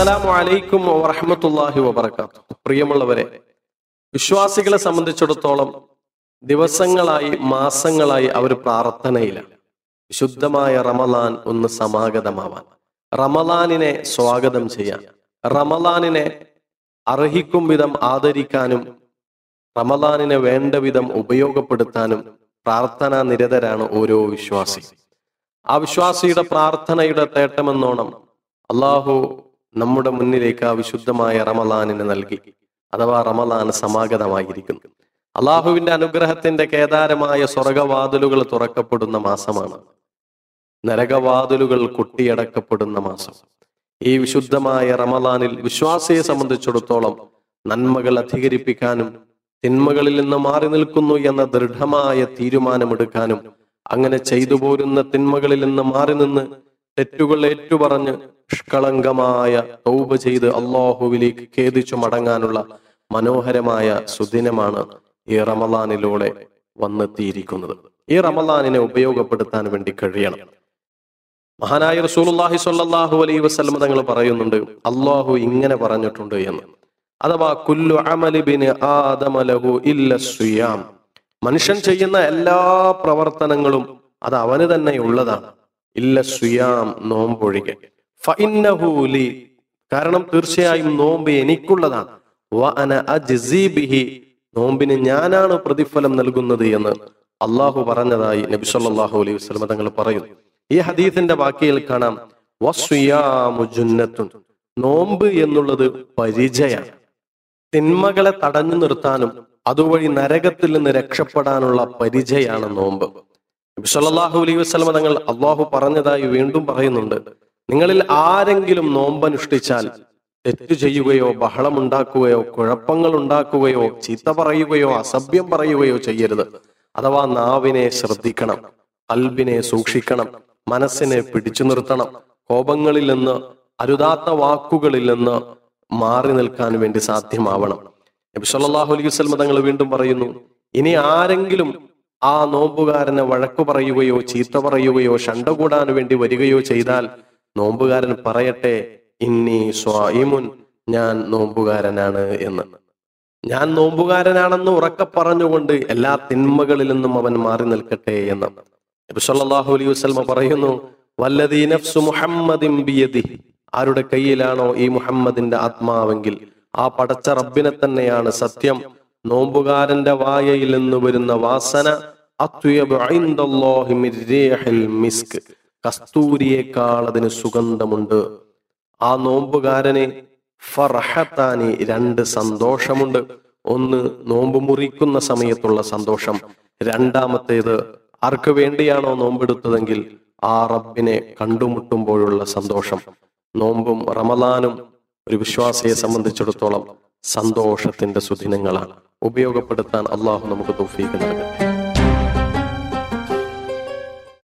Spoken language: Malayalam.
അസ്സലാമു അലൈക്കും വറഹമത്തല്ലാഹി വബർക്കാത്തു പ്രിയമുള്ളവരെ വിശ്വാസികളെ സംബന്ധിച്ചിടത്തോളം ദിവസങ്ങളായി മാസങ്ങളായി അവർ പ്രാർത്ഥനയിലാണ്. വിശുദ്ധമായ റമലാൻ ഒന്ന് സമാഗതമാവാൻ. റമലാനിനെ സ്വാഗതം ചെയ്യാൻ. റമലാനിനെ അർഹിക്കും വിധം ആദരിക്കാനും റമലാനിനെ വേണ്ട വിധം ഉപയോഗപ്പെടുത്താനും പ്രാർത്ഥനാ നിരതരാണ് ഓരോ വിശ്വാസി ആ വിശ്വാസിയുടെ പ്രാർത്ഥനയുടെ തേട്ടമെന്നോണം അള്ളാഹു നമ്മുടെ മുന്നിലേക്ക് ആ വിശുദ്ധമായ റമലാനിനെ നൽകി. അഥവാ റമലാൻ സമാഗതമായിരിക്കുന്നു. അള്ളാഹുവിന്റെ അനുഗ്രഹത്തിന്റെ കേദാരമായ സ്വർഗവാതിലുകൾ തുറക്കപ്പെടുന്ന മാസമാണ്. നരകവാതിലുകൾ കൊട്ടിയടക്കപ്പെടുന്ന മാസം. ഈ വിശുദ്ധമായ റമലാനിൽ വിശ്വാസിയെ സംബന്ധിച്ചിടത്തോളം നന്മകൾ അധികരിപ്പിക്കാനും തിന്മകളിൽ നിന്ന് മാറി നിൽക്കുന്നു എന്ന ദൃഢമായ തീരുമാനമെടുക്കാനും അങ്ങനെ ചെയ്തു പോരുന്ന തിന്മകളിൽ നിന്ന് മാറി നിന്ന് തെറ്റുകൾ ഏറ്റുപറഞ്ഞ് നിഷ്കളങ്കമായ തൗബ ചെയ്ത് അള്ളാഹുവിലേക്ക് ഖേദിച്ചു മടങ്ങാനുള്ള മനോഹരമായ സുദിനമാണ് ഈ റമലാനിലൂടെ വന്നെത്തിയിരിക്കുന്നത്. ഈ റമലാനിനെ ഉപയോഗപ്പെടുത്താൻ വേണ്ടി കഴിയണം. മഹാനായ റസൂലുള്ളാഹി സ്വല്ലല്ലാഹു അലൈഹി വസല്ലം തങ്ങൾ പറയുന്നുണ്ട് അള്ളാഹു ഇങ്ങനെ പറഞ്ഞിട്ടുണ്ട് എന്ന്. അഥവാ കുല്ലു അമലി ബിന് ആദമ ലഹു ഇല്ല സുയാം. മനുഷ്യൻ ചെയ്യുന്ന എല്ലാ പ്രവർത്തനങ്ങളും അത് അവന് തന്നെ ഉള്ളതാണ്. ഇല്ല സുയാം നോമ്പൊഴികെ ഫഇന്നഹു ലി. കാരണം തീർച്ചയായും നോമ്പ് എനിക്കുള്ളതാണ്. നോമ്പിന് ഞാനാണ് പ്രതിഫലം നൽകുന്നത് എന്ന് അള്ളാഹു പറഞ്ഞതായി നബി സല്ലല്ലാഹു അലൈഹി വസല്ലം തങ്ങൾ പറയുന്നു. ഈ ഹദീസിന്റെ വാക്കിയിൽ കാണാം. നോമ്പ് എന്നുള്ളത് പരിചയാണ്. തിന്മകളെ തടഞ്ഞു നിർത്താനും അതുവഴി നരകത്തിൽ നിന്ന് രക്ഷപ്പെടാനുള്ള പരിചയാണ് നോമ്പ്. സല്ലല്ലാഹു അലൈഹി വസ്ലമ തങ്ങൾ അള്ളാഹു പറഞ്ഞതായി വീണ്ടും പറയുന്നുണ്ട്. നിങ്ങളിൽ ആരെങ്കിലും നോമ്പനുഷ്ഠിച്ചാൽ തെറ്റു ചെയ്യുകയോ ബഹളമുണ്ടാക്കുകയോ കുഴപ്പങ്ങൾ ഉണ്ടാക്കുകയോ ചീത്ത പറയുകയോ അസഭ്യം പറയുകയോ ചെയ്യരുത്. അഥവാ നാവിനെ ശ്രദ്ധിക്കണം കൽബിനെ സൂക്ഷിക്കണം മനസ്സിനെ പിടിച്ചു നിർത്തണം കോപങ്ങളിൽ നിന്ന് അരുതാത്ത വാക്കുകളിൽ നിന്ന് മാറി നിൽക്കാൻ വേണ്ടി സാധ്യമാവണം. നബി സല്ലല്ലാഹു അലൈഹി വസല്ലം തങ്ങൾ വീണ്ടും പറയുന്നു ഇനി ആരെങ്കിലും ആ നോമ്പുകാരനെ വഴക്കു പറയുകയോ ചീത്ത പറയുകയോ ശണ്ട കൂടാൻ വേണ്ടി വരികയോ ചെയ്താൽ നോമ്പുകാരൻ പറയട്ടെ ഇന്നി സ്വായിമുൻ ഞാൻ നോമ്പുകാരനാണ് എന്ന്. ഞാൻ നോമ്പുകാരനാണെന്ന് ഉറക്കെ പറഞ്ഞുകൊണ്ട് എല്ലാ തിന്മകളിൽ നിന്നും അവൻ മാറി നിൽക്കട്ടെ എന്ന്. അലൈഹി വസല്ലം പറയുന്നു വല്ലദീ നഫ്സു മുഹമ്മദിൻ ബിയദി ആരുടെ കയ്യിലാണോ ഈ മുഹമ്മദിന്റെ ആത്മാവെങ്കിൽ ആ പടച്ച റബ്ബിനെ തന്നെയാണ് സത്യം. നോമ്പുകാരന്റെ വായയിൽ നിന്ന് വരുന്ന വാസന മിസ്ക്. കസ്തൂരിയേക്കാൾ അതിന് സുഗന്ധമുണ്ട്. ആ നോമ്പുകാരന് ഫർഹത്താനി രണ്ട് സന്തോഷമുണ്ട്. ഒന്ന് നോമ്പ് മുറിക്കുന്ന സമയത്തുള്ള സന്തോഷം. രണ്ടാമത്തേത് ആർക്ക് വേണ്ടിയാണോ നോമ്പെടുത്തതെങ്കിൽ ആ റബ്ബിനെ കണ്ടുമുട്ടുമ്പോഴുള്ള സന്തോഷം. നോമ്പും റമലാനും ഒരു വിശ്വാസിയെ സംബന്ധിച്ചിടത്തോളം സന്തോഷത്തിന്റെ സുദിനങ്ങളാണ്. ഉപയോഗപ്പെടുത്താൻ അള്ളാഹു നമുക്ക് തൗഫീഖ് നൽകട്ടെ.